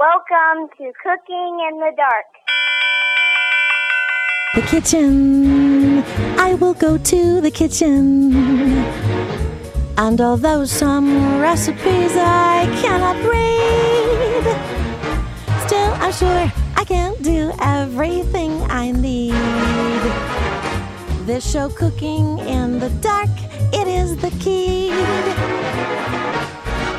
Welcome to Cooking in the Dark. The kitchen. I will go to the kitchen. And although some recipes I cannot read, still I'm sure I can do everything I need. This show, Cooking in the Dark, it is the key.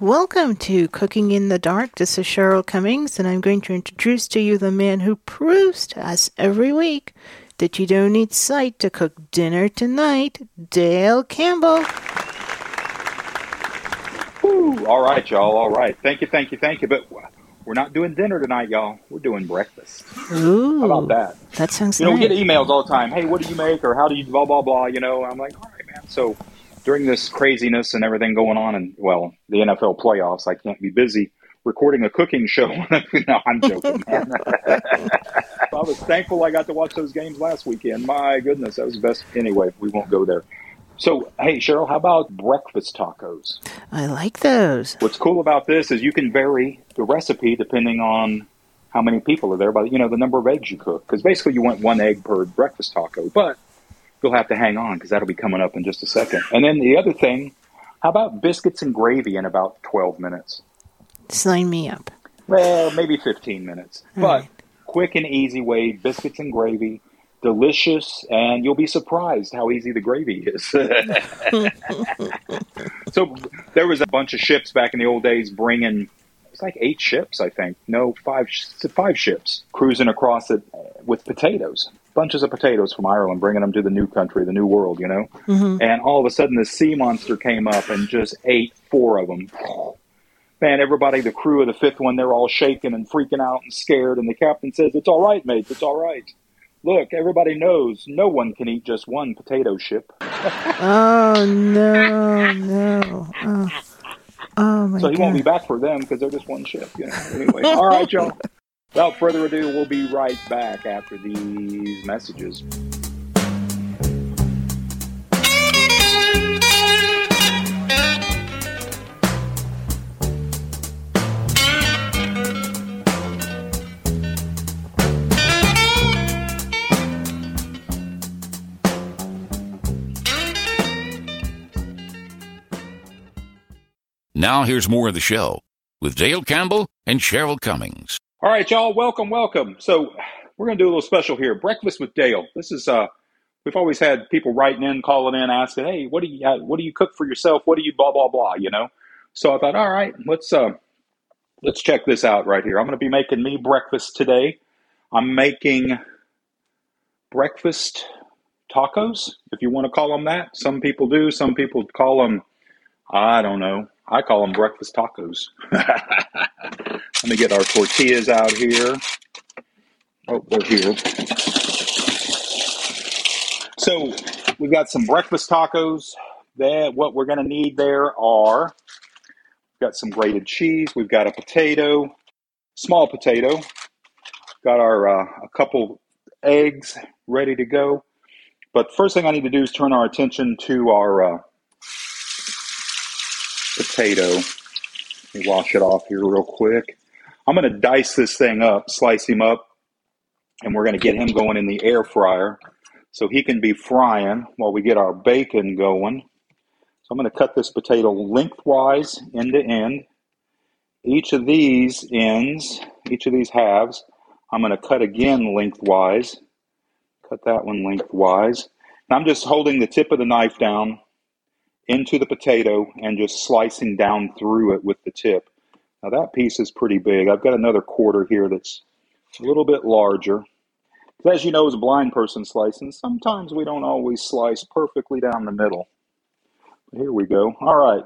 Welcome to Cooking in the Dark. This is Cheryl Cummings, and I'm going to introduce to you the man who proves to us every week that you don't need sight to cook dinner tonight, Dale Campbell. Woo. All right, y'all. All right. Thank you, thank you, thank you. But we're not doing dinner tonight, y'all. We're doing breakfast. Ooh, How about that? That sounds You know, we get emails all the time. Hey, what do you make? Or how do you blah, blah, blah? You know, I'm like, all right, man. So during this craziness and everything going on, and well, the NFL playoffs, I can't be busy recording a cooking show. no, I'm joking. I was thankful I got to watch those games last weekend. My goodness, that was the best. Anyway, we won't go there. So, hey, Cheryl, how about breakfast tacos? I like those. What's cool about this is you can vary the recipe depending on how many people are there, by you know the number of eggs you cook. Because basically, you want one egg per breakfast taco, but you'll have to hang on because that'll be coming up in just a second. And then the other thing, how about biscuits and gravy in about twelve minutes? Sign me up. Well, maybe fifteen minutes, All but right. quick and easy way. Biscuits and gravy. Delicious, and you'll be surprised how easy the gravy is. so there was a bunch of ships back in the old days bringing it's like eight ships, I think. No, five five ships cruising across it with potatoes, bunches of potatoes from Ireland, bringing them to the new country, the new world, you know. Mm-hmm. And all of a sudden, this sea monster came up and just ate four of them. Man, everybody, the crew of the fifth one, they're all shaking and freaking out and scared. And the captain says, "It's all right, mates. It's all right." Look, everybody knows no one can eat just one potato ship. Oh no, no. Oh, oh my So he god. won't be back for them because they're just one ship. You know. Anyway, all right, y'all. Without further ado, we'll be right back after these messages. Now here's more of the show with Dale Campbell and Cheryl Cummings. All right, y'all. Welcome, welcome. So we're gonna do a little special here. Breakfast with Dale. This is uh, we've always had people writing in, calling in, asking, "Hey, what do you uh, what do you cook for yourself? What do you blah blah blah?" You know. So I thought, all right, let's uh, let's check this out right here. I'm gonna be making me breakfast today. I'm making breakfast tacos, if you want to call them that. Some people do. Some people call them, I don't know. I call them breakfast tacos. Let me get our tortillas out here. Oh, they're here. So we've got some breakfast tacos. That what we're going to need there are we've got some grated cheese. We've got a potato, small potato. Got our uh, a couple eggs ready to go. But first thing I need to do is turn our attention to our uh, potato. Let me wash it off here real quick. I'm going to dice this thing up, slice him up, and we're going to get him going in the air fryer so he can be frying while we get our bacon going. So I'm going to cut this potato lengthwise, end to end. Each of these ends, each of these halves, I'm going to cut again lengthwise. Cut that one lengthwise. And I'm just holding the tip of the knife down into the potato and just slicing down through it with the tip. Now that piece is pretty big. I've got another quarter here that's a little bit larger. As you know, as a blind person slicing, sometimes we don't always slice perfectly down the middle. But here we go. All right.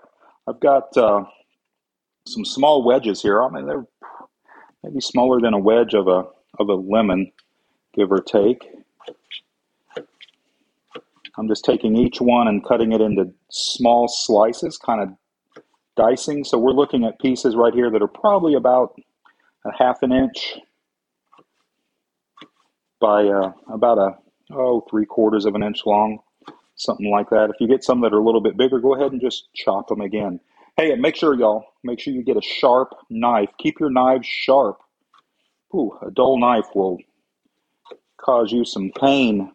I've got uh, some small wedges here. I mean, they're maybe smaller than a wedge of a of a lemon, give or take. I'm just taking each one and cutting it into small slices, kind of dicing. So we're looking at pieces right here that are probably about a half an inch by uh, about a oh three quarters of an inch long, something like that. If you get some that are a little bit bigger, go ahead and just chop them again. Hey, and make sure y'all make sure you get a sharp knife. Keep your knives sharp. Ooh, a dull knife will cause you some pain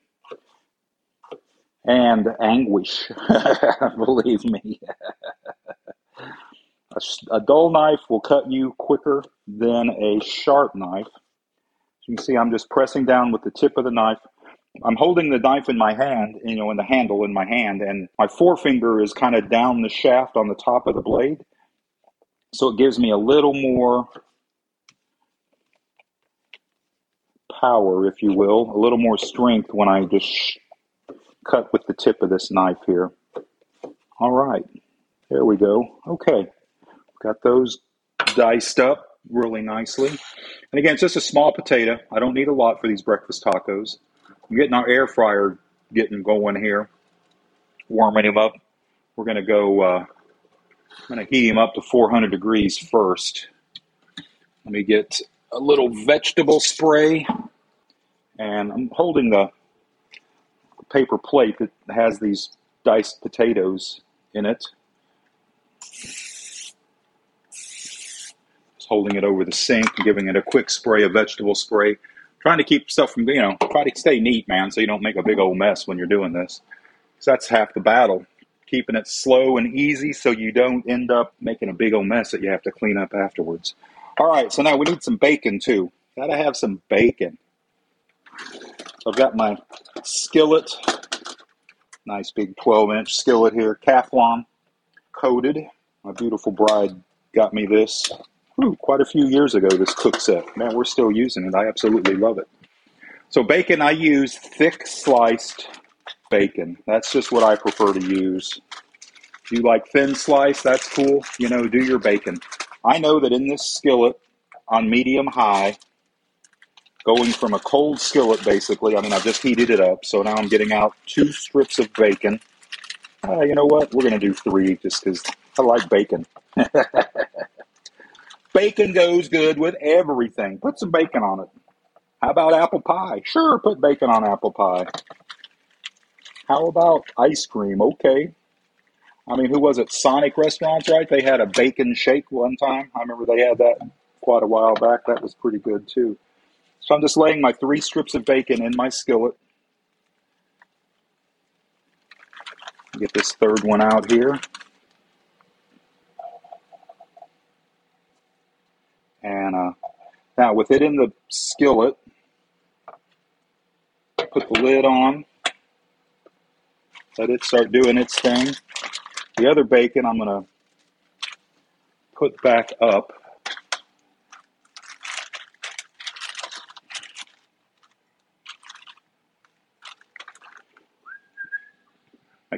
and anguish. Believe me. a, a, dull knife will cut you quicker than a sharp knife. you can see, I'm just pressing down with the tip of the knife. I'm holding the knife in my hand, you know, in the handle in my hand, and my forefinger is kind of down the shaft on the top of the blade. So it gives me a little more power, if you will, a little more strength when I just cut with the tip of this knife here. All right, there we go. Okay, got those diced up really nicely. And again, it's just a small potato. I don't need a lot for these breakfast tacos. I'm getting our air fryer getting going here, warming him up. We're to go, uh, I'm to heat him up to 400 degrees first. Let me get a little vegetable spray. And I'm holding the paper plate that has these diced potatoes in it. Just holding it over the sink, giving it a quick spray of vegetable spray. Trying to keep stuff from, you know, try to stay neat, man, so you don't make a big old mess when you're doing this. So that's half the battle. Keeping it slow and easy so you don't end up making a big old mess that you have to clean up afterwards. All right, so now we need some bacon too. Gotta have some bacon. I've got my skillet, nice big 12 inch skillet here, Calphalon coated. My beautiful bride got me this quite a few years ago, this cook set. Man, we're still using it. I absolutely love it. So, bacon, I use thick sliced bacon. That's just what I prefer to use. If you like thin slice, that's cool. You know, do your bacon. I know that in this skillet on medium high, going from a cold skillet basically. I mean, I've just heated it up, so now I'm getting out two strips of bacon. Uh, you know what? We're going to do three just because I like bacon. bacon goes good with everything. Put some bacon on it. How about apple pie? Sure, put bacon on apple pie. How about ice cream? Okay. I mean, who was it? Sonic Restaurants, right? They had a bacon shake one time. I remember they had that quite a while back. That was pretty good too. So I'm just laying my three strips of bacon in my skillet. Get this third one out here. And uh, now with it in the skillet, put the lid on, let it start doing its thing. The other bacon I'm going to put back up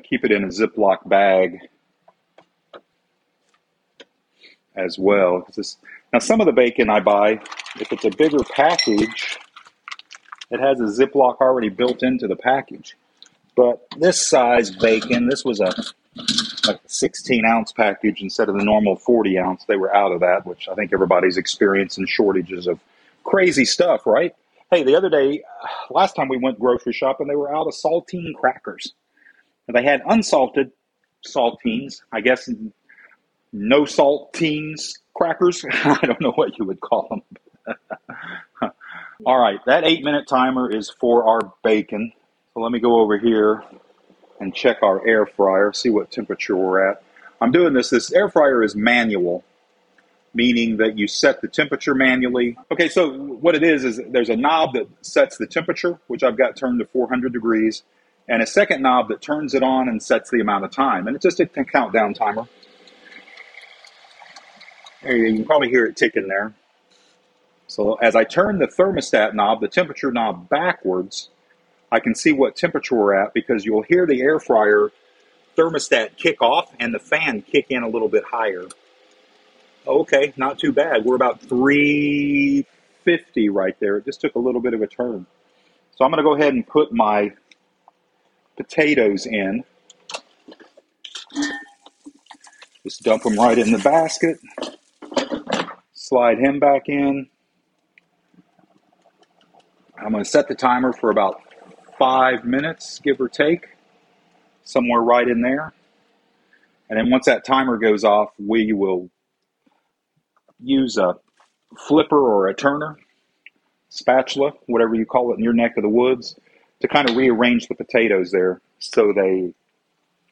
keep it in a Ziploc bag as well. This, now, some of the bacon I buy, if it's a bigger package, it has a Ziploc already built into the package. But this size bacon, this was a like 16 ounce package instead of the normal 40 ounce. They were out of that, which I think everybody's experiencing shortages of crazy stuff, right? Hey, the other day, last time we went grocery shopping, they were out of saltine crackers. They had unsalted saltines, I guess no saltines crackers. I don't know what you would call them. All right, that eight minute timer is for our bacon. So let me go over here and check our air fryer, see what temperature we're at. I'm doing this, this air fryer is manual, meaning that you set the temperature manually. Okay, so what it is, is there's a knob that sets the temperature, which I've got turned to 400 degrees and a second knob that turns it on and sets the amount of time. And it's just a countdown timer. There you, you can probably hear it ticking there. So as I turn the thermostat knob, the temperature knob backwards, I can see what temperature we're at because you'll hear the air fryer thermostat kick off and the fan kick in a little bit higher. Okay, not too bad. We're about 350 right there. It just took a little bit of a turn. So I'm going to go ahead and put my potatoes in. Just dump them right in the basket. Slide him back in. I'm going to set the timer for about five minutes, give or take, somewhere right in there. And then once that timer goes off, we will use a flipper or a turner, spatula, whatever you call it in your neck of the woods, to kind of rearrange the potatoes there so they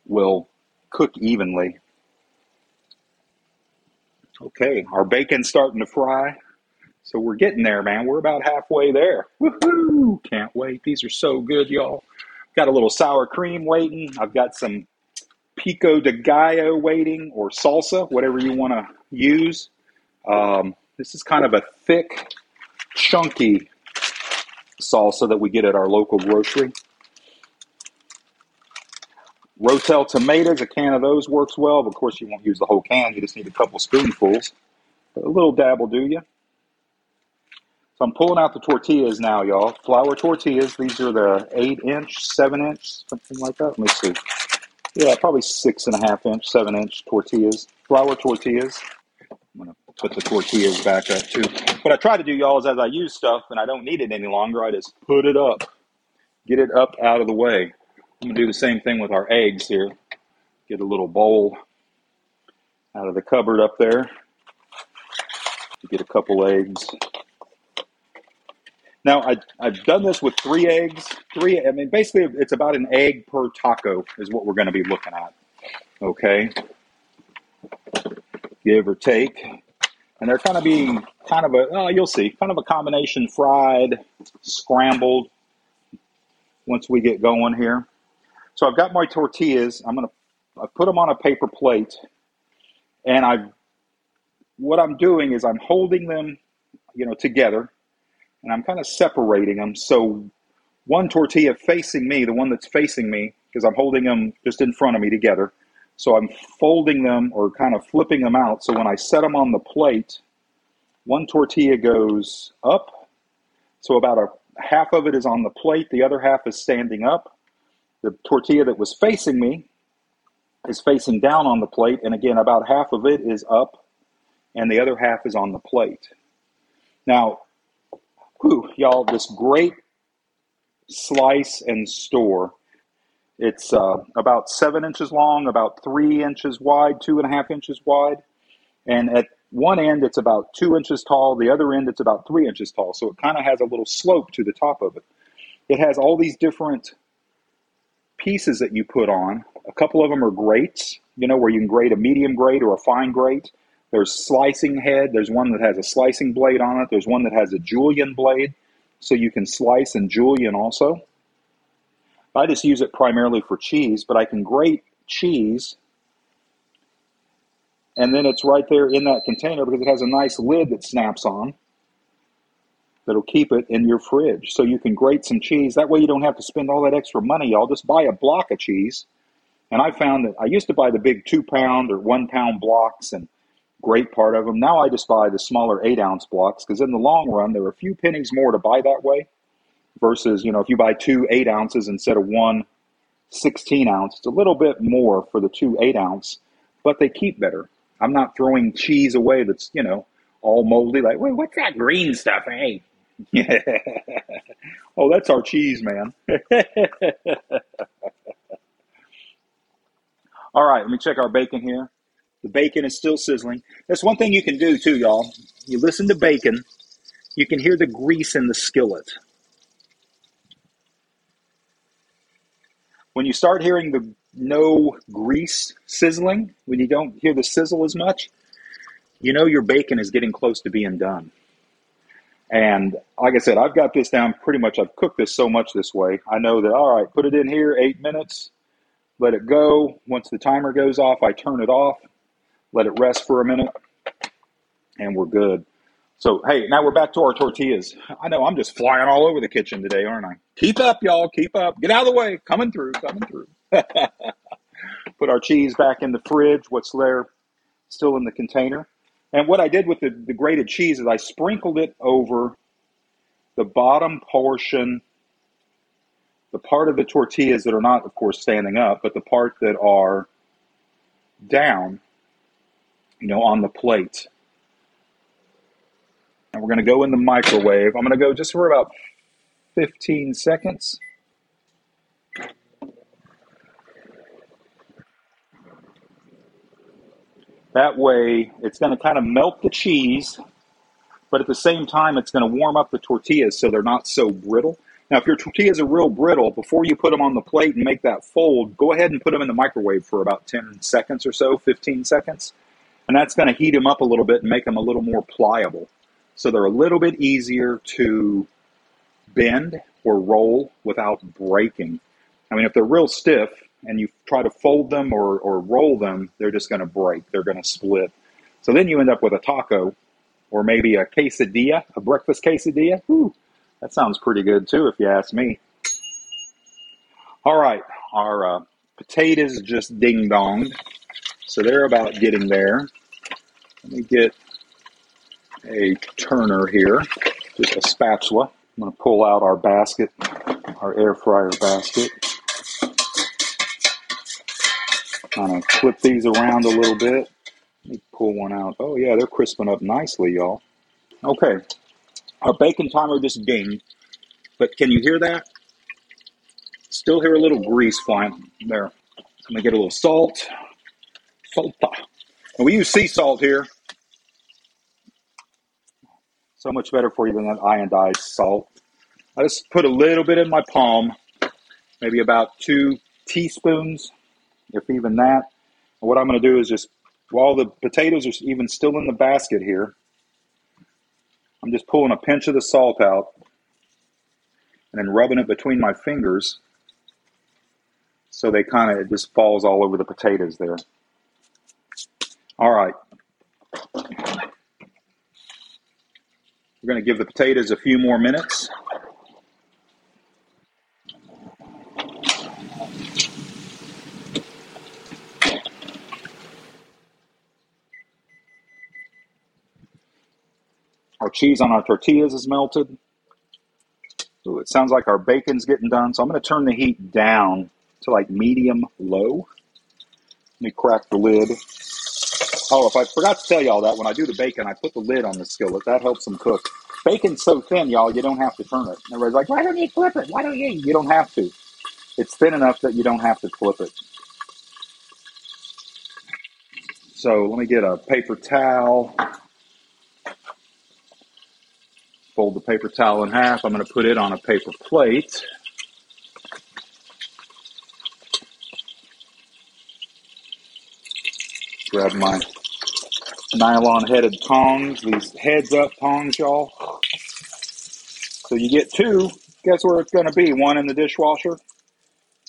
will cook evenly. Okay, our bacon's starting to fry. So we're getting there, man. We're about halfway there. Woohoo! Can't wait. These are so good, y'all. Got a little sour cream waiting. I've got some pico de gallo waiting or salsa, whatever you want to use. Um, this is kind of a thick, chunky salsa that we get at our local grocery. Rotel tomatoes, a can of those works well, of course you won't use the whole can. You just need a couple spoonfuls. But a little dab will do you. So I'm pulling out the tortillas now, y'all. Flour tortillas. These are the eight inch, seven inch, something like that. Let me see. Yeah, probably six and a half inch, seven inch tortillas. Flour tortillas. Put the tortillas back up too. What I try to do, y'all, is as I use stuff and I don't need it any longer, I just put it up, get it up out of the way. I'm gonna do the same thing with our eggs here. Get a little bowl out of the cupboard up there get a couple eggs. Now, I, I've done this with three eggs. Three, I mean, basically, it's about an egg per taco, is what we're going to be looking at. Okay? Give or take. And they're kind of being kind of a, oh, you'll see, kind of a combination fried, scrambled once we get going here. So I've got my tortillas. I'm going to, I put them on a paper plate. And I've, what I'm doing is I'm holding them, you know, together and I'm kind of separating them. So one tortilla facing me, the one that's facing me, because I'm holding them just in front of me together. So I'm folding them or kind of flipping them out. So when I set them on the plate, one tortilla goes up. So about a half of it is on the plate, the other half is standing up. The tortilla that was facing me is facing down on the plate, and again, about half of it is up, and the other half is on the plate. Now, whew, y'all, this great slice and store. It's uh, about seven inches long, about three inches wide, two and a half inches wide. And at one end, it's about two inches tall. The other end, it's about three inches tall. So it kind of has a little slope to the top of it. It has all these different pieces that you put on. A couple of them are grates, you know, where you can grate a medium grate or a fine grate. There's slicing head. There's one that has a slicing blade on it. There's one that has a julienne blade, so you can slice and julienne also. I just use it primarily for cheese, but I can grate cheese, and then it's right there in that container because it has a nice lid that snaps on that'll keep it in your fridge. So you can grate some cheese. That way you don't have to spend all that extra money, y'all. Just buy a block of cheese. And I found that I used to buy the big two pound or one pound blocks and grate part of them. Now I just buy the smaller eight ounce blocks because in the long run, there are a few pennies more to buy that way versus, you know, if you buy two eight ounces instead of one 16 ounce, it's a little bit more for the two eight ounce, but they keep better. I'm not throwing cheese away that's, you know, all moldy. Like, wait, what's that green stuff? Hey, oh, that's our cheese, man. all right, let me check our bacon here. The bacon is still sizzling. That's one thing you can do too, y'all. You listen to bacon, you can hear the grease in the skillet. When you start hearing the no grease sizzling, when you don't hear the sizzle as much, you know your bacon is getting close to being done. And like I said, I've got this down pretty much. I've cooked this so much this way. I know that, all right, put it in here, eight minutes, let it go. Once the timer goes off, I turn it off let it rest for a minute, and we're good. So, hey, now we're back to our tortillas. I know I'm just flying all over the kitchen today, aren't I? Keep up, y'all. Keep up. Get out of the way. Coming through. Coming through. Put our cheese back in the fridge. What's there still in the container. And what I did with the, the grated cheese is I sprinkled it over the bottom portion the part of the tortillas that are not, of course, standing up, but the part that are down, you know, on the plate. And we're going to go in the microwave. I'm going to go just for about 15 seconds. That way, it's going to kind of melt the cheese, but at the same time, it's going to warm up the tortillas so they're not so brittle. Now, if your tortillas are real brittle, before you put them on the plate and make that fold, go ahead and put them in the microwave for about 10 seconds or so, 15 seconds. And that's going to heat them up a little bit and make them a little more pliable. So they're a little bit easier to bend or roll without breaking. I mean, if they're real stiff and you try to fold them or, or roll them, they're just going to break. They're going to split. So then you end up with a taco or maybe a quesadilla, a breakfast quesadilla. Whew, that sounds pretty good too, if you ask me. All right, our uh, potatoes just ding donged. So they're about getting there. Let me get a turner here, just a spatula. I'm going to pull out our basket, our air fryer basket. Kind of flip these around a little bit. Let me pull one out. Oh yeah, they're crisping up nicely, y'all. Okay, our bacon timer just dinged, but can you hear that? Still hear a little grease flying there. I'm gonna get a little salt. Salt. And we use sea salt here. So much better for you than that iodized salt. I just put a little bit in my palm, maybe about two teaspoons, if even that. And what I'm going to do is just, while the potatoes are even still in the basket here, I'm just pulling a pinch of the salt out and then rubbing it between my fingers so they kind of, it just falls all over the potatoes there. All right. We're going to give the potatoes a few more minutes. Our cheese on our tortillas is melted. Ooh, it sounds like our bacon's getting done. So I'm going to turn the heat down to like medium low. Let me crack the lid. Oh, if I forgot to tell y'all that when I do the bacon, I put the lid on the skillet. That helps them cook. Bacon's so thin, y'all, you don't have to turn it. everybody's like, why don't you flip it? Why don't you? You don't have to. It's thin enough that you don't have to flip it. So let me get a paper towel. Fold the paper towel in half. I'm going to put it on a paper plate. Grab my nylon headed tongs, these heads up tongs, y'all. So you get two. Guess where it's going to be? One in the dishwasher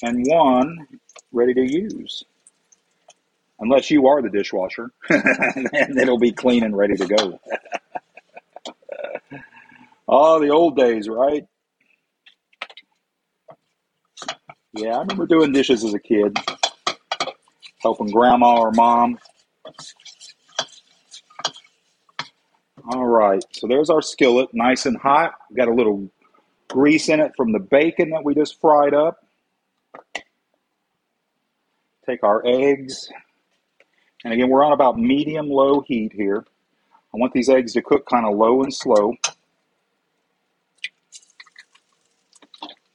and one ready to use. Unless you are the dishwasher, and it'll be clean and ready to go. oh, the old days, right? Yeah, I remember doing dishes as a kid, helping grandma or mom. All right, so there's our skillet, nice and hot. Got a little grease in it from the bacon that we just fried up. Take our eggs, and again, we're on about medium low heat here. I want these eggs to cook kind of low and slow.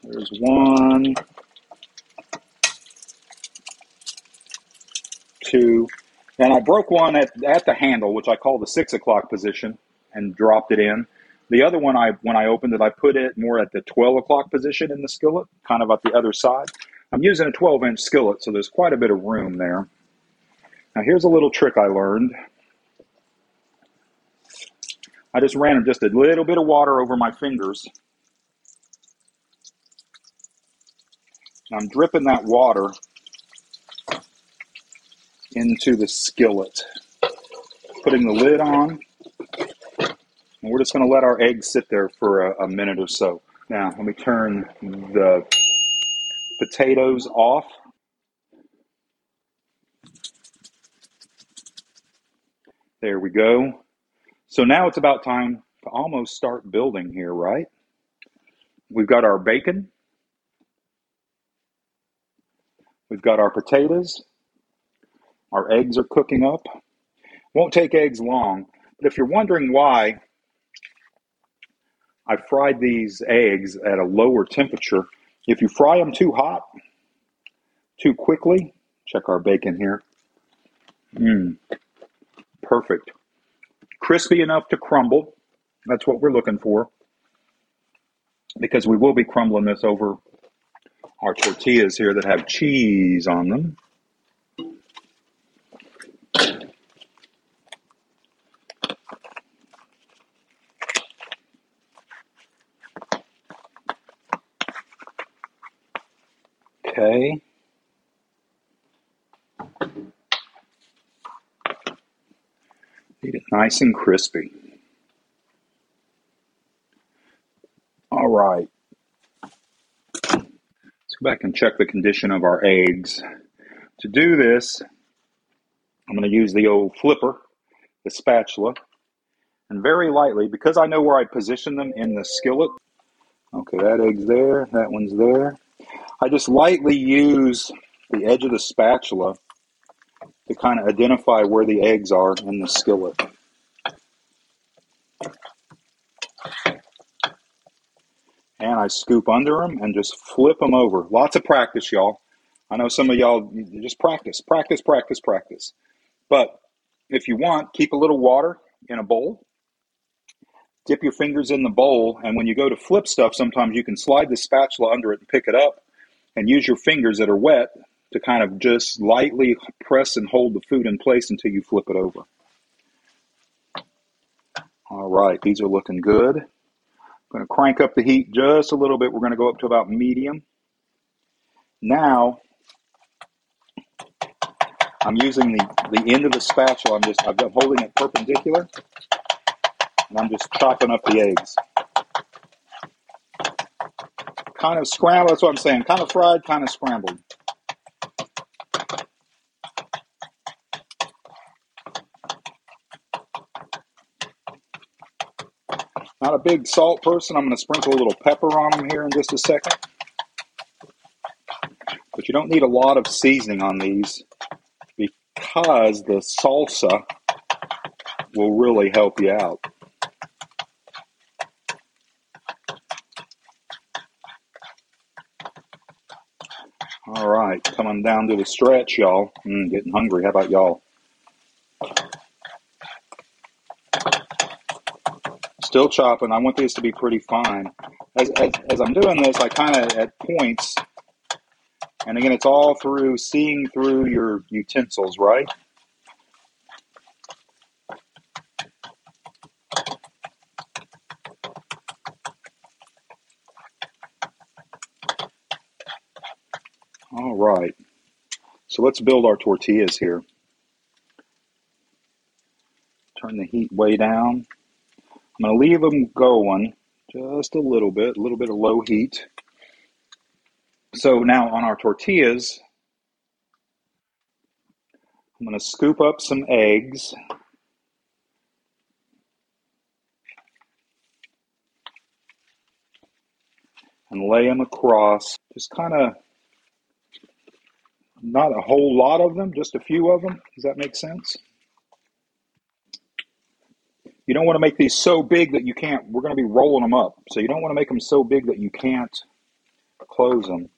There's one, two, and I broke one at, at the handle, which I call the six o'clock position, and dropped it in. The other one, I when I opened it, I put it more at the 12 o'clock position in the skillet, kind of at the other side. I'm using a 12 inch skillet, so there's quite a bit of room there. Now here's a little trick I learned. I just ran just a little bit of water over my fingers. I'm dripping that water into the skillet. Putting the lid on. And we're just going to let our eggs sit there for a, a minute or so. Now, let me turn the potatoes off. There we go. So now it's about time to almost start building here, right? We've got our bacon. We've got our potatoes. Our eggs are cooking up. Won't take eggs long, but if you're wondering why I fried these eggs at a lower temperature, if you fry them too hot, too quickly, check our bacon here. Mmm, perfect. Crispy enough to crumble. That's what we're looking for because we will be crumbling this over our tortillas here that have cheese on them. Okay. It nice and crispy. All right. Let's go back and check the condition of our eggs. To do this, I'm going to use the old flipper, the spatula, and very lightly, because I know where I position them in the skillet. Okay, that egg's there, that one's there. I just lightly use the edge of the spatula to kind of identify where the eggs are in the skillet. And I scoop under them and just flip them over. Lots of practice, y'all. I know some of y'all just practice, practice, practice, practice. But if you want, keep a little water in a bowl. Dip your fingers in the bowl, and when you go to flip stuff, sometimes you can slide the spatula under it and pick it up and use your fingers that are wet to kind of just lightly press and hold the food in place until you flip it over. All right, these are looking good. I'm going to crank up the heat just a little bit. We're going to go up to about medium. Now, I'm using the, the end of the spatula. I'm just been holding it perpendicular, and I'm just chopping up the eggs kind of scrambled. That's what I'm saying. Kind of fried, kind of scrambled. Not a big salt person. I'm going to sprinkle a little pepper on them here in just a second. But you don't need a lot of seasoning on these because the salsa will really help you out. All down to the stretch, y'all. Mm, getting hungry. How about y'all? Still chopping. I want these to be pretty fine. As, as, as I'm doing this, I kind of at points, and again, it's all through seeing through your utensils, right? All right. Let's build our tortillas here. Turn the heat way down. I'm going to leave them going just a little bit, a little bit of low heat. So now on our tortillas, I'm going to scoop up some eggs. And lay them across, just kind of not a whole lot of them, just a few of them. Does that make sense? You don't want to make these so big that you can't, we're going to be rolling them up. So you don't want to make them so big that you can't close them.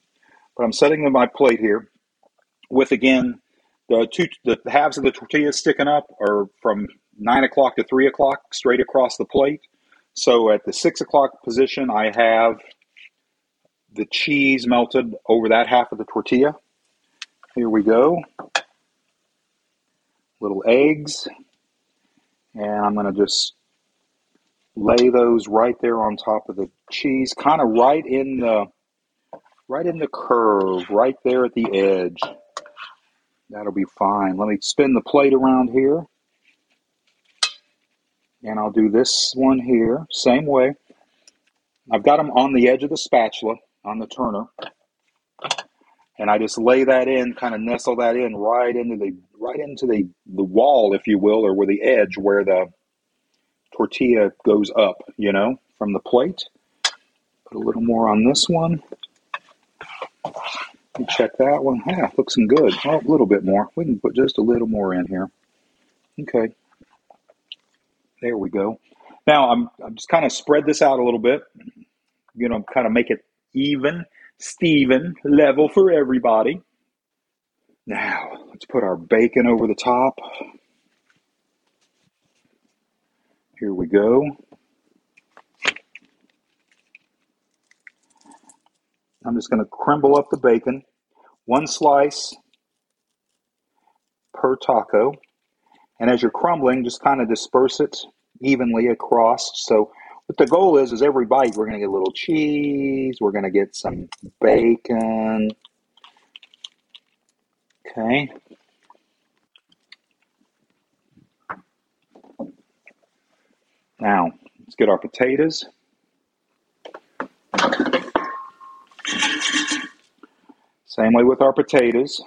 But I'm setting them my plate here with, again, the two, the halves of the tortilla sticking up are from nine o'clock to three o'clock straight across the plate. So at the six o'clock position, I have the cheese melted over that half of the tortilla. Here we go. Little eggs. And I'm going to just lay those right there on top of the cheese, kind of right in the right in the curve, right there at the edge. That'll be fine. Let me spin the plate around here. And I'll do this one here, same way. I've got them on the edge of the spatula, on the turner and I just lay that in, kind of nestle that in right into the right into the the wall, if you will, or where the edge where the tortilla goes up, you know, from the plate. Put a little more on this one. Check that one. Yeah, looks good. Oh, a little bit more. We can put just a little more in here. Okay, there we go. Now I'm, I'm just kind of spread this out a little bit. You know, kind of make it even, Steven, level for everybody. Now, let's put our bacon over the top. Here we go. I'm just going to crumble up the bacon, one slice per taco. And as you're crumbling, just kind of disperse it evenly across. So what the goal is, is every bite we're going to get a little cheese, we're going to get some bacon. Okay. Now, let's get our potatoes. Same way with our potatoes.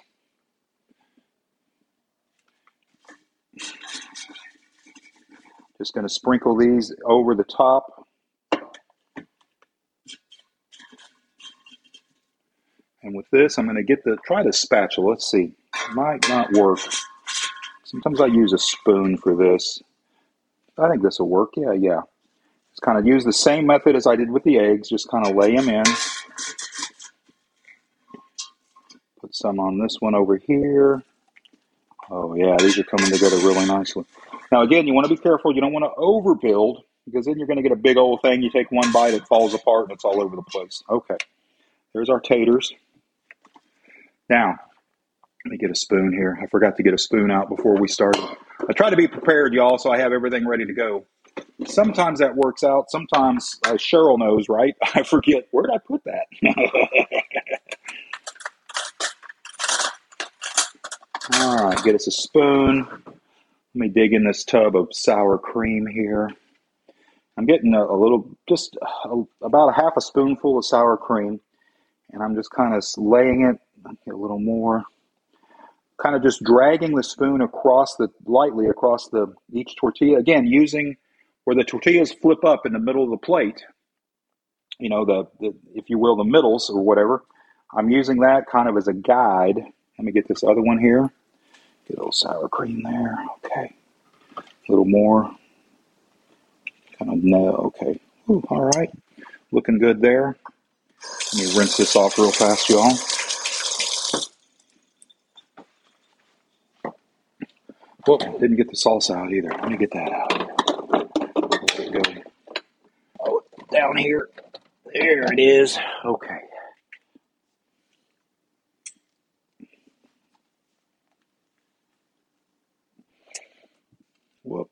Just going to sprinkle these over the top. And with this, I'm going to get the, try the spatula. Let's see. Might not work. Sometimes I use a spoon for this. I think this will work. Yeah, yeah. Just kind of use the same method as I did with the eggs. Just kind of lay them in. Put some on this one over here. Oh yeah, these are coming together really nicely. Now again, you want to be careful. You don't want to overbuild because then you're going to get a big old thing. You take one bite, it falls apart, and it's all over the place. Okay, there's our taters. Now, let me get a spoon here. I forgot to get a spoon out before we started. I try to be prepared, y'all, so I have everything ready to go. Sometimes that works out. Sometimes, Cheryl knows, right? I forget. Where did I put that? All right, get us a spoon. Let me dig in this tub of sour cream here. I'm getting a, a little, just a, about a half a spoonful of sour cream, and I'm just kind of laying it, a little more, kind of just dragging the spoon across the, lightly across the each tortilla. Again, using where the tortillas flip up in the middle of the plate, you know, the, the if you will, the middles or whatever. I'm using that kind of as a guide. Let me get this other one here. Get a little sour cream there. Okay. A little more. Kind of no. Okay. Ooh, all right. Looking good there. Let me rinse this off real fast, y'all. Whoop, didn't get the salsa out either. Let me get that out. Go? Oh, down here. There it is. Okay. Whoop.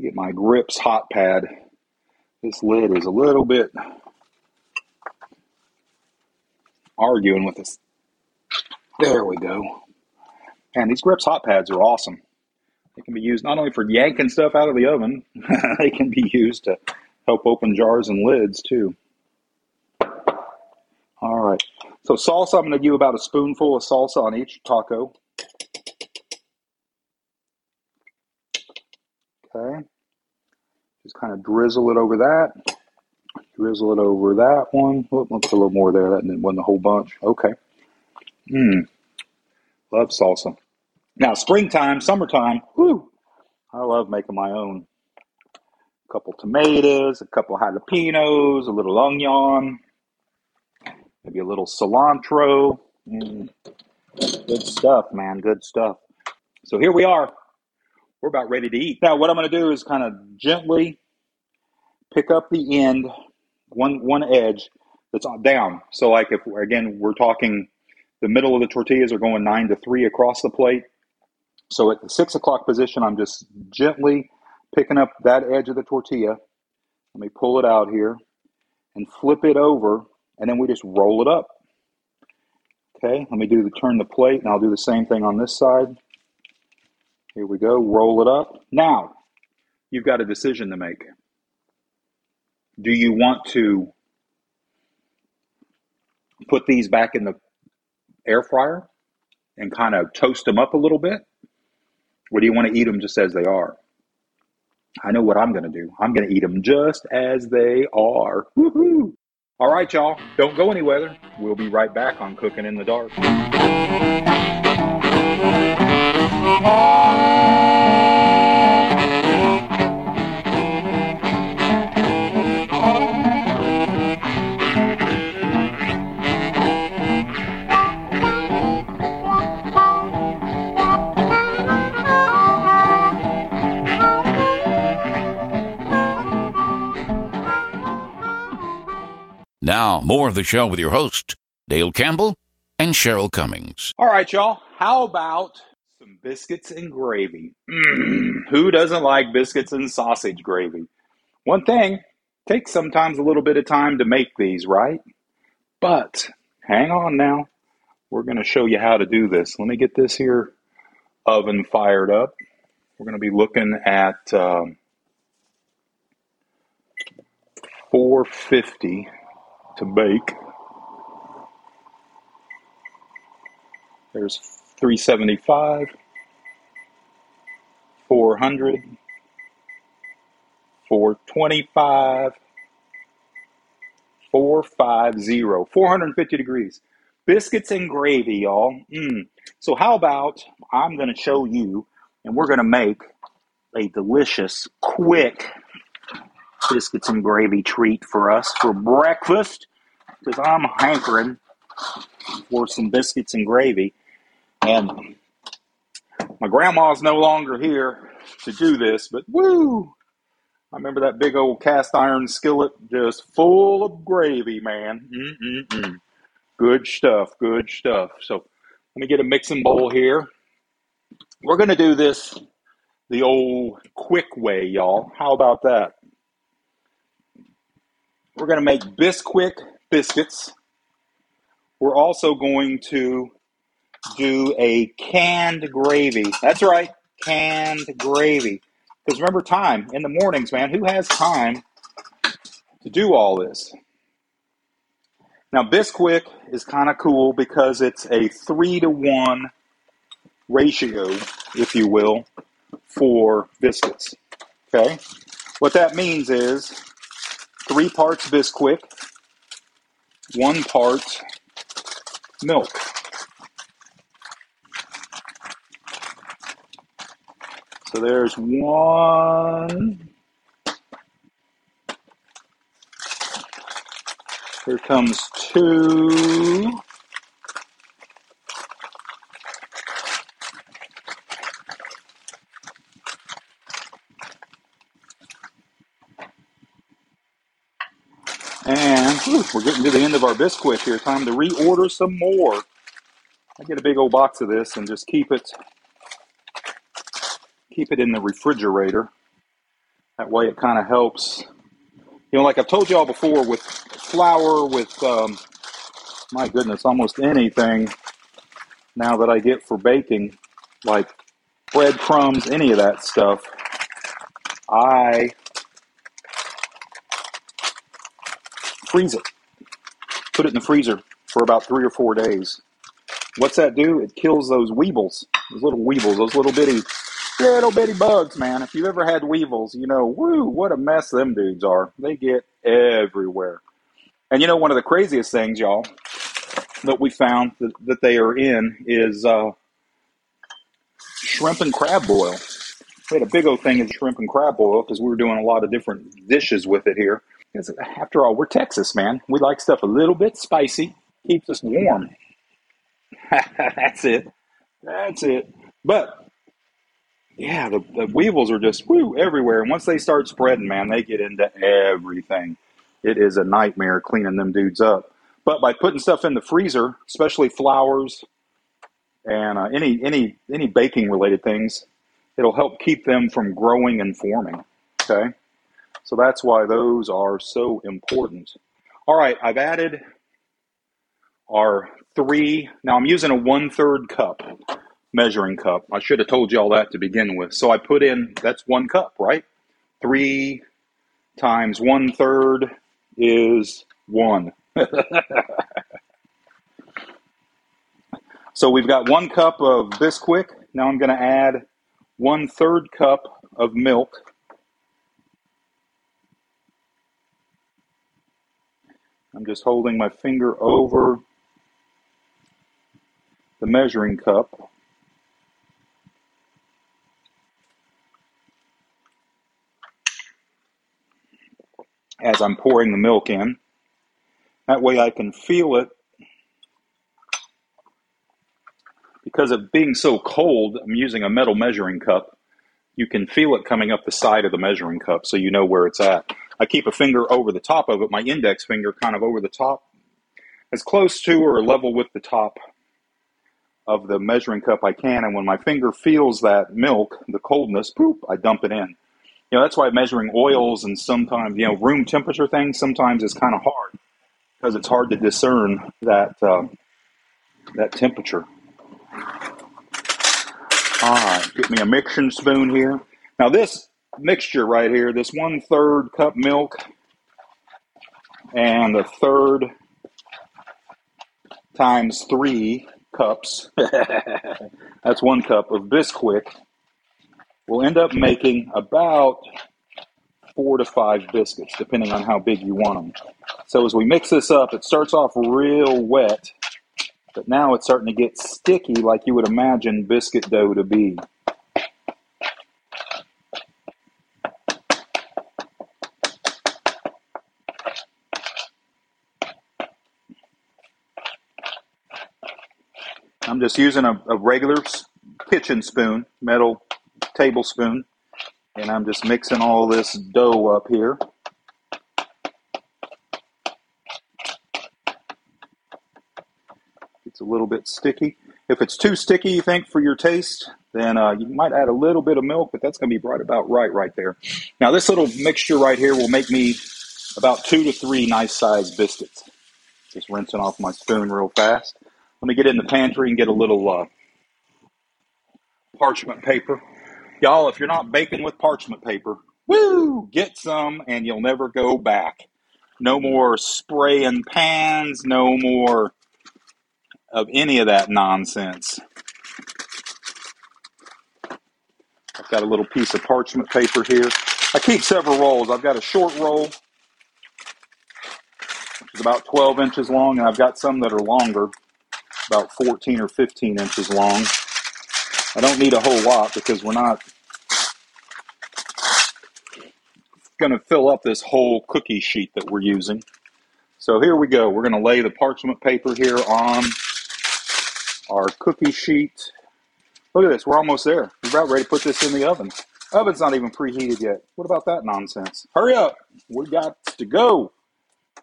Get my grips hot pad. This lid is a little bit arguing with us. There we go. And these grips hot pads are awesome. They can be used not only for yanking stuff out of the oven, they can be used to help open jars and lids too. All right. So salsa, I'm going to give about a spoonful of salsa on each taco. Okay. Just kind of drizzle it over that. Drizzle it over that one. Put a little more there. That wasn't a whole bunch. Okay. Mmm. Love salsa. Now, springtime, summertime, whoo, I love making my own. A couple tomatoes, a couple jalapenos, a little onion, maybe a little cilantro. Mm. Good stuff, man. Good stuff. So here we are we're about ready to eat. Now, what I'm going to do is kind of gently pick up the end, one one edge that's down. So, like if again we're talking, the middle of the tortillas are going nine to three across the plate. So at the six o'clock position, I'm just gently picking up that edge of the tortilla. Let me pull it out here and flip it over, and then we just roll it up. Okay, let me do the turn the plate, and I'll do the same thing on this side. Here we go. Roll it up. Now, you've got a decision to make. Do you want to put these back in the air fryer and kind of toast them up a little bit? Or do you want to eat them just as they are? I know what I'm going to do. I'm going to eat them just as they are. Woohoo! All right, y'all, don't go anywhere. We'll be right back on Cooking in the Dark. Now, more of the show with your host, Dale Campbell and Cheryl Cummings. All right, y'all, how about some biscuits and gravy? Mm, who doesn't like biscuits and sausage gravy? One thing, takes sometimes a little bit of time to make these, right? But hang on now. We're going to show you how to do this. Let me get this here oven fired up. We're going to be looking at um, 450 to bake. There's 375, 400, 425, 450, 450 degrees. Biscuits and gravy, y'all. Mm. So, how about I'm going to show you, and we're going to make a delicious, quick biscuits and gravy treat for us for breakfast because I'm hankering for some biscuits and gravy. And my grandma's no longer here to do this, but woo! I remember that big old cast iron skillet just full of gravy, man. Mm-mm-mm. Good stuff, good stuff. So let me get a mixing bowl here. We're going to do this the old quick way, y'all. How about that? We're going to make Bisquick biscuits. We're also going to do a canned gravy. That's right, canned gravy. Because remember, time in the mornings, man. Who has time to do all this? Now, Bisquick is kind of cool because it's a three to one ratio, if you will, for biscuits. Okay? What that means is three parts Bisquick, one part milk. So there's one. Here comes two. And whew, we're getting to the end of our Bisquick here. Time to reorder some more. I get a big old box of this and just keep it keep it in the refrigerator. That way it kind of helps. You know, like I've told y'all before with flour, with, um, my goodness, almost anything now that I get for baking, like breadcrumbs, any of that stuff, I freeze it. Put it in the freezer for about three or four days. What's that do? It kills those weevils, those little weevils, those little bitty little bitty bugs, man. If you've ever had weevils, you know, woo, what a mess them dudes are. They get everywhere. And you know, one of the craziest things, y'all, that we found that, that they are in is uh, shrimp and crab boil. We had a big old thing of shrimp and crab boil because we were doing a lot of different dishes with it here. Because after all, we're Texas, man. We like stuff a little bit spicy, keeps us warm. That's it. That's it. But yeah, the, the weevils are just woo everywhere. And once they start spreading, man, they get into everything. It is a nightmare cleaning them dudes up. But by putting stuff in the freezer, especially flours and uh, any any any baking related things, it'll help keep them from growing and forming. Okay, so that's why those are so important. All right, I've added our three. Now I'm using a one third cup measuring cup. I should have told you all that to begin with. So I put in, that's one cup, right? Three times one third is one. so we've got one cup of Bisquick. Now I'm going to add one third cup of milk. I'm just holding my finger over the measuring cup. As I'm pouring the milk in. That way I can feel it. Because of being so cold, I'm using a metal measuring cup. You can feel it coming up the side of the measuring cup so you know where it's at. I keep a finger over the top of it, my index finger kind of over the top, as close to or level with the top of the measuring cup I can. And when my finger feels that milk, the coldness, poop, I dump it in. You know, that's why measuring oils and sometimes, you know, room temperature things sometimes is kind of hard because it's hard to discern that uh, that temperature. All right, get me a mixing spoon here. Now this mixture right here, this one third cup milk and a third times three cups, that's one cup of Bisquick, we'll end up making about four to five biscuits, depending on how big you want them. So as we mix this up, it starts off real wet, but now it's starting to get sticky like you would imagine biscuit dough to be. I'm just using a, a regular kitchen spoon, metal tablespoon, and I'm just mixing all this dough up here. It's a little bit sticky. If it's too sticky, you think, for your taste, then uh, you might add a little bit of milk, but that's going to be right about right right there. Now, this little mixture right here will make me about two to three nice sized biscuits. Just rinsing off my spoon real fast. Let me get in the pantry and get a little uh, parchment paper. Y'all, if you're not baking with parchment paper, woo, get some and you'll never go back. No more spraying pans, no more of any of that nonsense. I've got a little piece of parchment paper here. I keep several rolls. I've got a short roll, which is about 12 inches long, and I've got some that are longer about 14 or 15 inches long. I don't need a whole lot because we're not going to fill up this whole cookie sheet that we're using. So here we go. We're going to lay the parchment paper here on our cookie sheet. Look at this. We're almost there. We're about ready to put this in the oven. Oven's not even preheated yet. What about that nonsense? Hurry up. We got to go.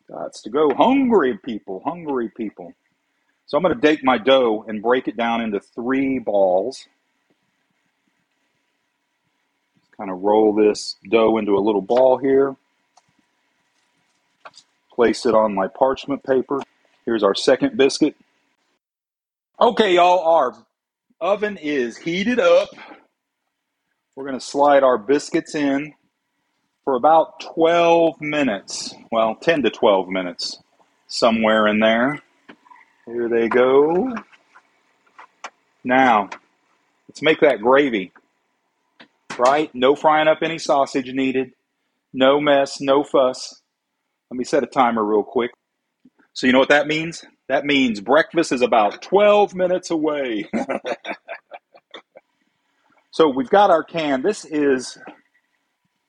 Got to go. Hungry people. Hungry people. So I'm going to take my dough and break it down into three balls. Just kind of roll this dough into a little ball here. Place it on my parchment paper. Here's our second biscuit. Okay, y'all, our oven is heated up. We're going to slide our biscuits in for about 12 minutes. Well, 10 to 12 minutes, somewhere in there. Here they go. Now, let's make that gravy. Right? No frying up any sausage needed. No mess, no fuss. Let me set a timer real quick. So, you know what that means? That means breakfast is about 12 minutes away. so, we've got our can. This is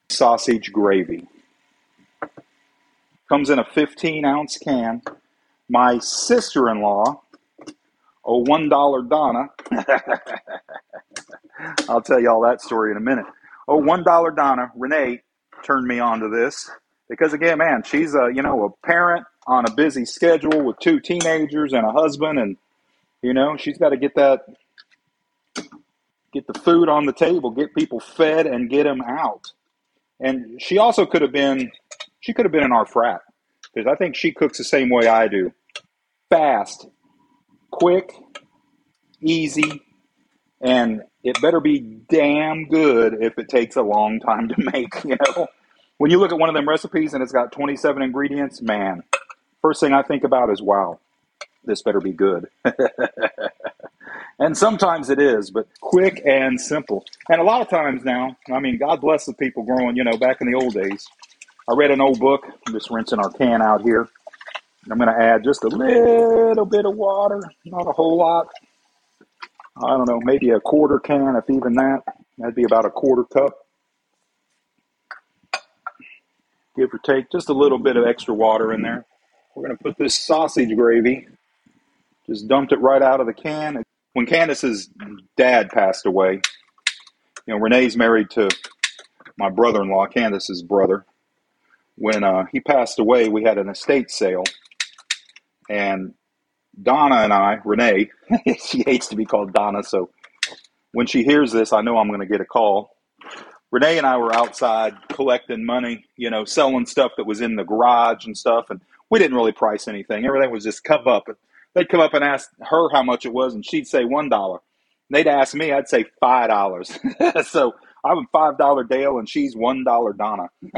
sausage gravy. Comes in a 15 ounce can my sister in law, one dollar Donna. I'll tell you all that story in a minute. Oh, one dollar Donna, Renee turned me on to this because again, man, she's a you know a parent on a busy schedule with two teenagers and a husband, and you know she's got to get that get the food on the table, get people fed, and get them out. And she also could have been she could have been in our frat I think she cooks the same way I do fast, quick, easy, and it better be damn good if it takes a long time to make, you know. When you look at one of them recipes and it's got 27 ingredients, man, first thing I think about is wow, this better be good. and sometimes it is, but quick and simple. And a lot of times now, I mean, God bless the people growing, you know, back in the old days. I read an old book, I'm just rinsing our can out here I'm going to add just a little bit of water, not a whole lot. I don't know, maybe a quarter can, if even that. That'd be about a quarter cup. Give or take just a little bit of extra water in there. We're going to put this sausage gravy, just dumped it right out of the can. When Candace's dad passed away, you know, Renee's married to my brother in law, Candace's brother. When uh, he passed away, we had an estate sale. And Donna and I, Renee, she hates to be called Donna, so when she hears this, I know I'm going to get a call. Renee and I were outside collecting money, you know, selling stuff that was in the garage and stuff, and we didn't really price anything. Everything was just come up. They'd come up and ask her how much it was, and she'd say one dollar. They'd ask me, I'd say five dollars. so I'm a five dollar Dale, and she's one dollar Donna.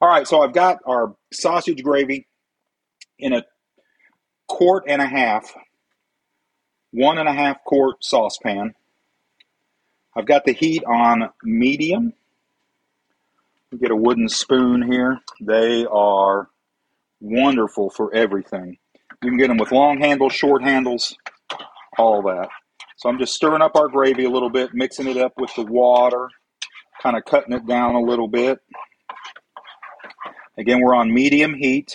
All right, so I've got our sausage gravy in a quart and a half, one and a half quart saucepan. I've got the heat on medium. Get a wooden spoon here. They are wonderful for everything. You can get them with long handles, short handles, all that. So I'm just stirring up our gravy a little bit, mixing it up with the water, kind of cutting it down a little bit. Again, we're on medium heat.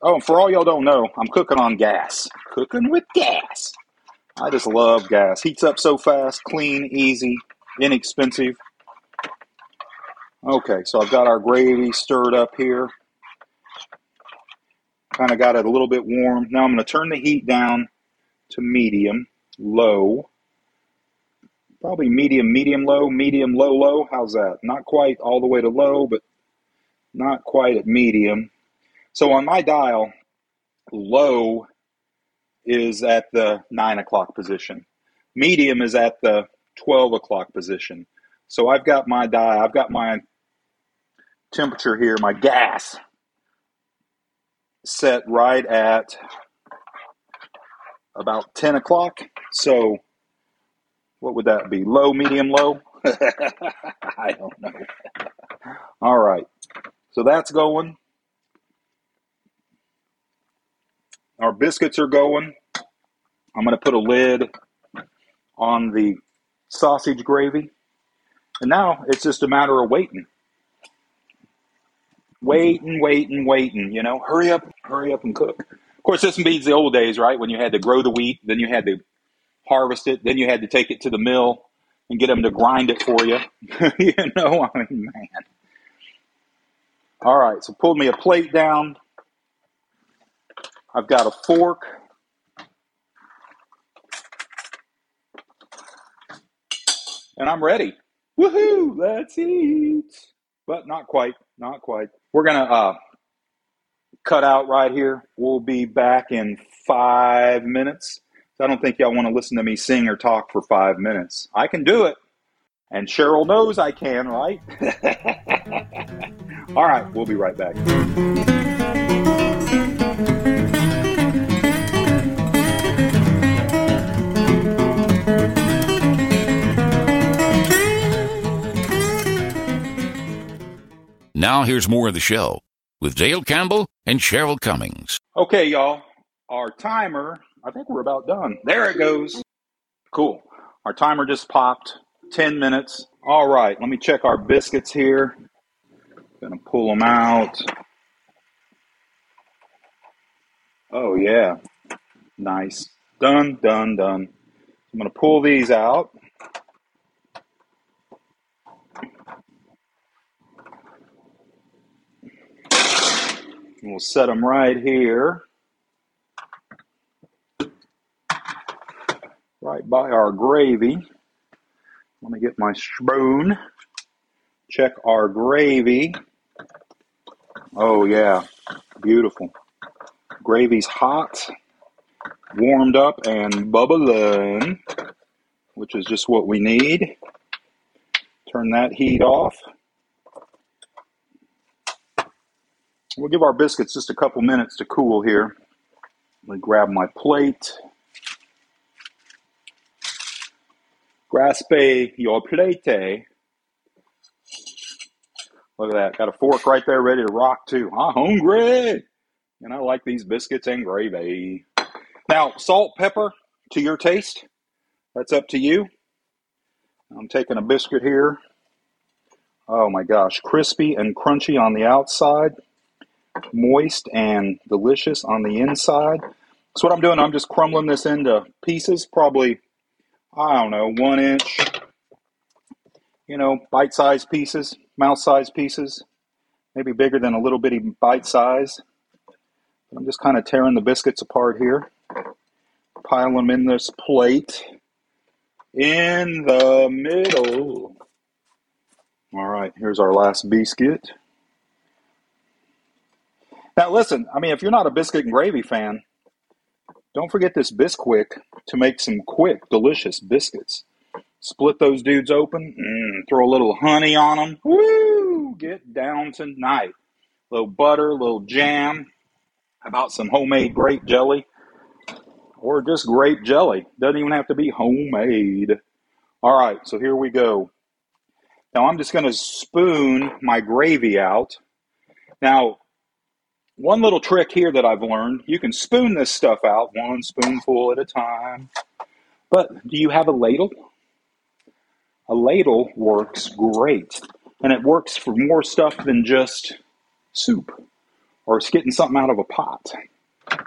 Oh, for all y'all don't know, I'm cooking on gas. Cooking with gas. I just love gas. Heats up so fast, clean, easy, inexpensive. Okay, so I've got our gravy stirred up here. Kind of got it a little bit warm. Now I'm going to turn the heat down to medium, low. Probably medium, medium, low, medium, low, low. How's that? Not quite all the way to low, but not quite at medium. So on my dial, low is at the 9 o'clock position. Medium is at the 12 o'clock position. So I've got my dial, I've got my temperature here, my gas set right at about 10 o'clock. So what would that be? Low, medium, low? I don't know. All right. So that's going. Our biscuits are going. I'm going to put a lid on the sausage gravy. And now it's just a matter of waiting. Waiting, waiting, waiting, you know, hurry up, hurry up and cook. Of course, this beats the old days, right? When you had to grow the wheat, then you had to harvest it, then you had to take it to the mill and get them to grind it for you. you know, I mean, man. All right, so pulled me a plate down. I've got a fork. And I'm ready. Woohoo! Let's eat. But not quite. Not quite. We're to uh, cut out right here. We'll be back in five minutes. I don't think y'all want to listen to me sing or talk for five minutes. I can do it. And Cheryl knows I can, right? All right, we'll be right back. Now here's more of the show with Dale Campbell and Cheryl Cummings. Okay, y'all. Our timer, I think we're about done. There it goes. Cool. Our timer just popped. 10 minutes. All right, let me check our biscuits here. Gonna pull them out. Oh, yeah. Nice. Done, done, done. I'm gonna pull these out. And we'll set them right here. Right by our gravy. Let me get my spoon. Check our gravy. Oh, yeah. Beautiful. Gravy's hot, warmed up, and bubbling, which is just what we need. Turn that heat off. We'll give our biscuits just a couple minutes to cool here. Let me grab my plate. Graspe your plate. Eh? Look at that. Got a fork right there ready to rock too. I'm hungry. And I like these biscuits and gravy. Now, salt, pepper to your taste. That's up to you. I'm taking a biscuit here. Oh my gosh, crispy and crunchy on the outside, moist and delicious on the inside. So, what I'm doing, I'm just crumbling this into pieces, probably, I don't know, one inch, you know, bite sized pieces, mouth sized pieces, maybe bigger than a little bitty bite size. I'm just kind of tearing the biscuits apart here, pile them in this plate in the middle. All right, here's our last biscuit. Now, listen, I mean, if you're not a biscuit and gravy fan, don't forget this Bisquick to make some quick, delicious biscuits. Split those dudes open, mm, throw a little honey on them. Woo! Get down tonight. A little butter, a little jam. About some homemade grape jelly? Or just grape jelly. Doesn't even have to be homemade. All right, so here we go. Now I'm just going to spoon my gravy out. Now, one little trick here that I've learned you can spoon this stuff out one spoonful at a time. But do you have a ladle? A ladle works great, and it works for more stuff than just soup or getting something out of a pot.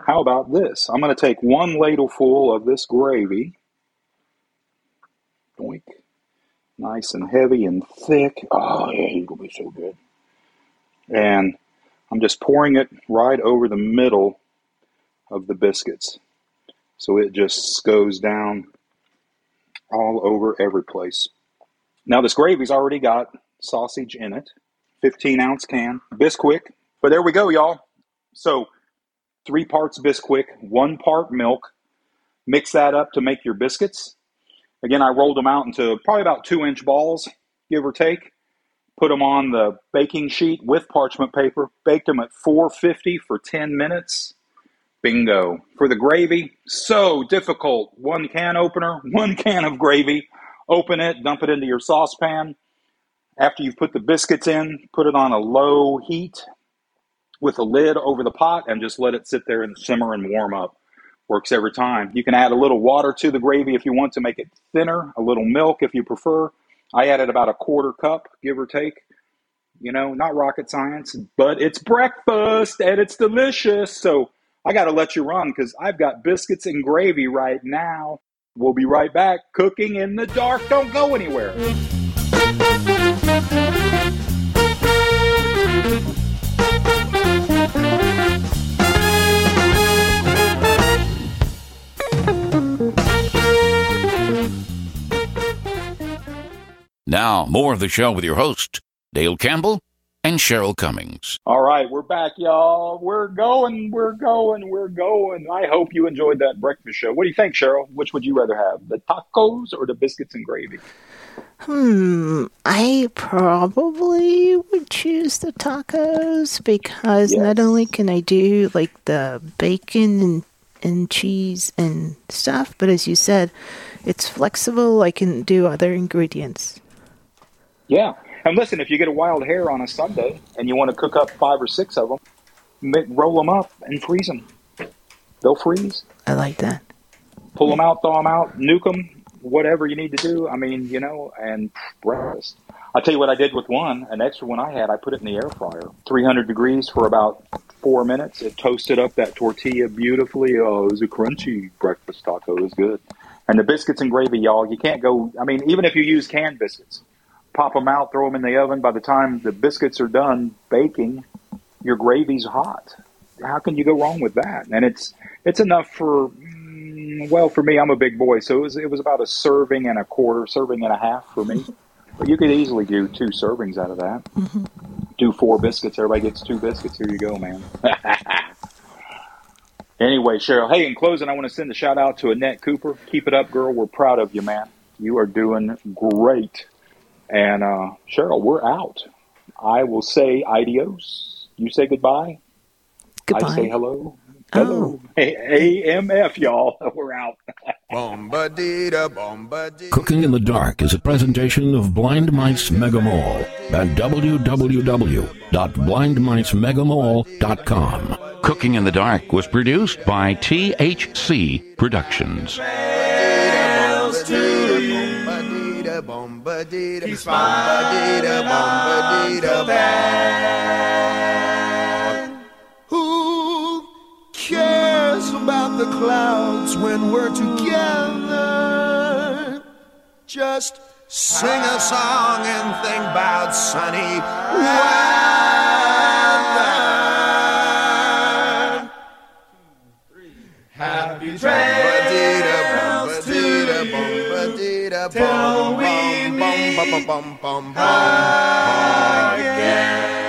How about this? I'm going to take one ladle full of this gravy. Boink. Nice and heavy and thick. Oh, yeah, it'll be so good. And I'm just pouring it right over the middle of the biscuits. So it just goes down all over every place. Now, this gravy's already got sausage in it, 15 ounce can, Bisquick. But there we go, y'all. So, three parts Bisquick, one part milk. Mix that up to make your biscuits. Again, I rolled them out into probably about two inch balls, give or take. Put them on the baking sheet with parchment paper. Baked them at 450 for 10 minutes. Bingo. For the gravy, so difficult. One can opener, one can of gravy. Open it, dump it into your saucepan. After you've put the biscuits in, put it on a low heat with a lid over the pot and just let it sit there and simmer and warm up. Works every time. You can add a little water to the gravy if you want to make it thinner, a little milk if you prefer. I added about a quarter cup, give or take. You know, not rocket science, but it's breakfast and it's delicious. So I got to let you run because I've got biscuits and gravy right now. We'll be right back. Cooking in the dark. Don't go anywhere. Now, more of the show with your host, Dale Campbell and Cheryl Cummings. All right, we're back, y'all. We're going, we're going, we're going. I hope you enjoyed that breakfast show. What do you think, Cheryl? Which would you rather have, the tacos or the biscuits and gravy? Hmm, I probably would choose the tacos because Yes. not only can I do like the bacon and, and cheese and stuff, but as you said, it's flexible. I can do other ingredients. Yeah. And listen, if you get a wild hare on a Sunday and you want to cook up five or six of them, ma- roll them up and freeze them. They'll freeze. I like that. Pull them out, thaw them out, nuke them, whatever you need to do. I mean, you know, and breakfast. I'll tell you what I did with one, an extra one I had. I put it in the air fryer, 300 degrees for about four minutes. It toasted up that tortilla beautifully. Oh, it was a crunchy breakfast taco. It was good. And the biscuits and gravy, y'all, you can't go. I mean, even if you use canned biscuits, pop them out, throw them in the oven. By the time the biscuits are done baking, your gravy's hot. How can you go wrong with that? And it's it's enough for mm, well for me. I'm a big boy, so it was it was about a serving and a quarter, serving and a half for me. But you could easily do two servings out of that. Do four biscuits. Everybody gets two biscuits. Here you go, man. anyway, Cheryl. Hey, in closing, I want to send a shout out to Annette Cooper. Keep it up, girl. We're proud of you, man. You are doing great. And uh, Cheryl, we're out. I will say adios. You say goodbye. Goodbye. I say hello. Hello. Hey, AMF, y'all. We're out. Bomba-dee-da. Cooking in the Dark is a presentation of Blind Mice Mega Mall. at www.blindmicemegamall.com. Cooking in the Dark was produced by THC Productions. Who cares about the clouds when we're together? Just sing a song and think about sunny weather. Happy trails to till we meet again.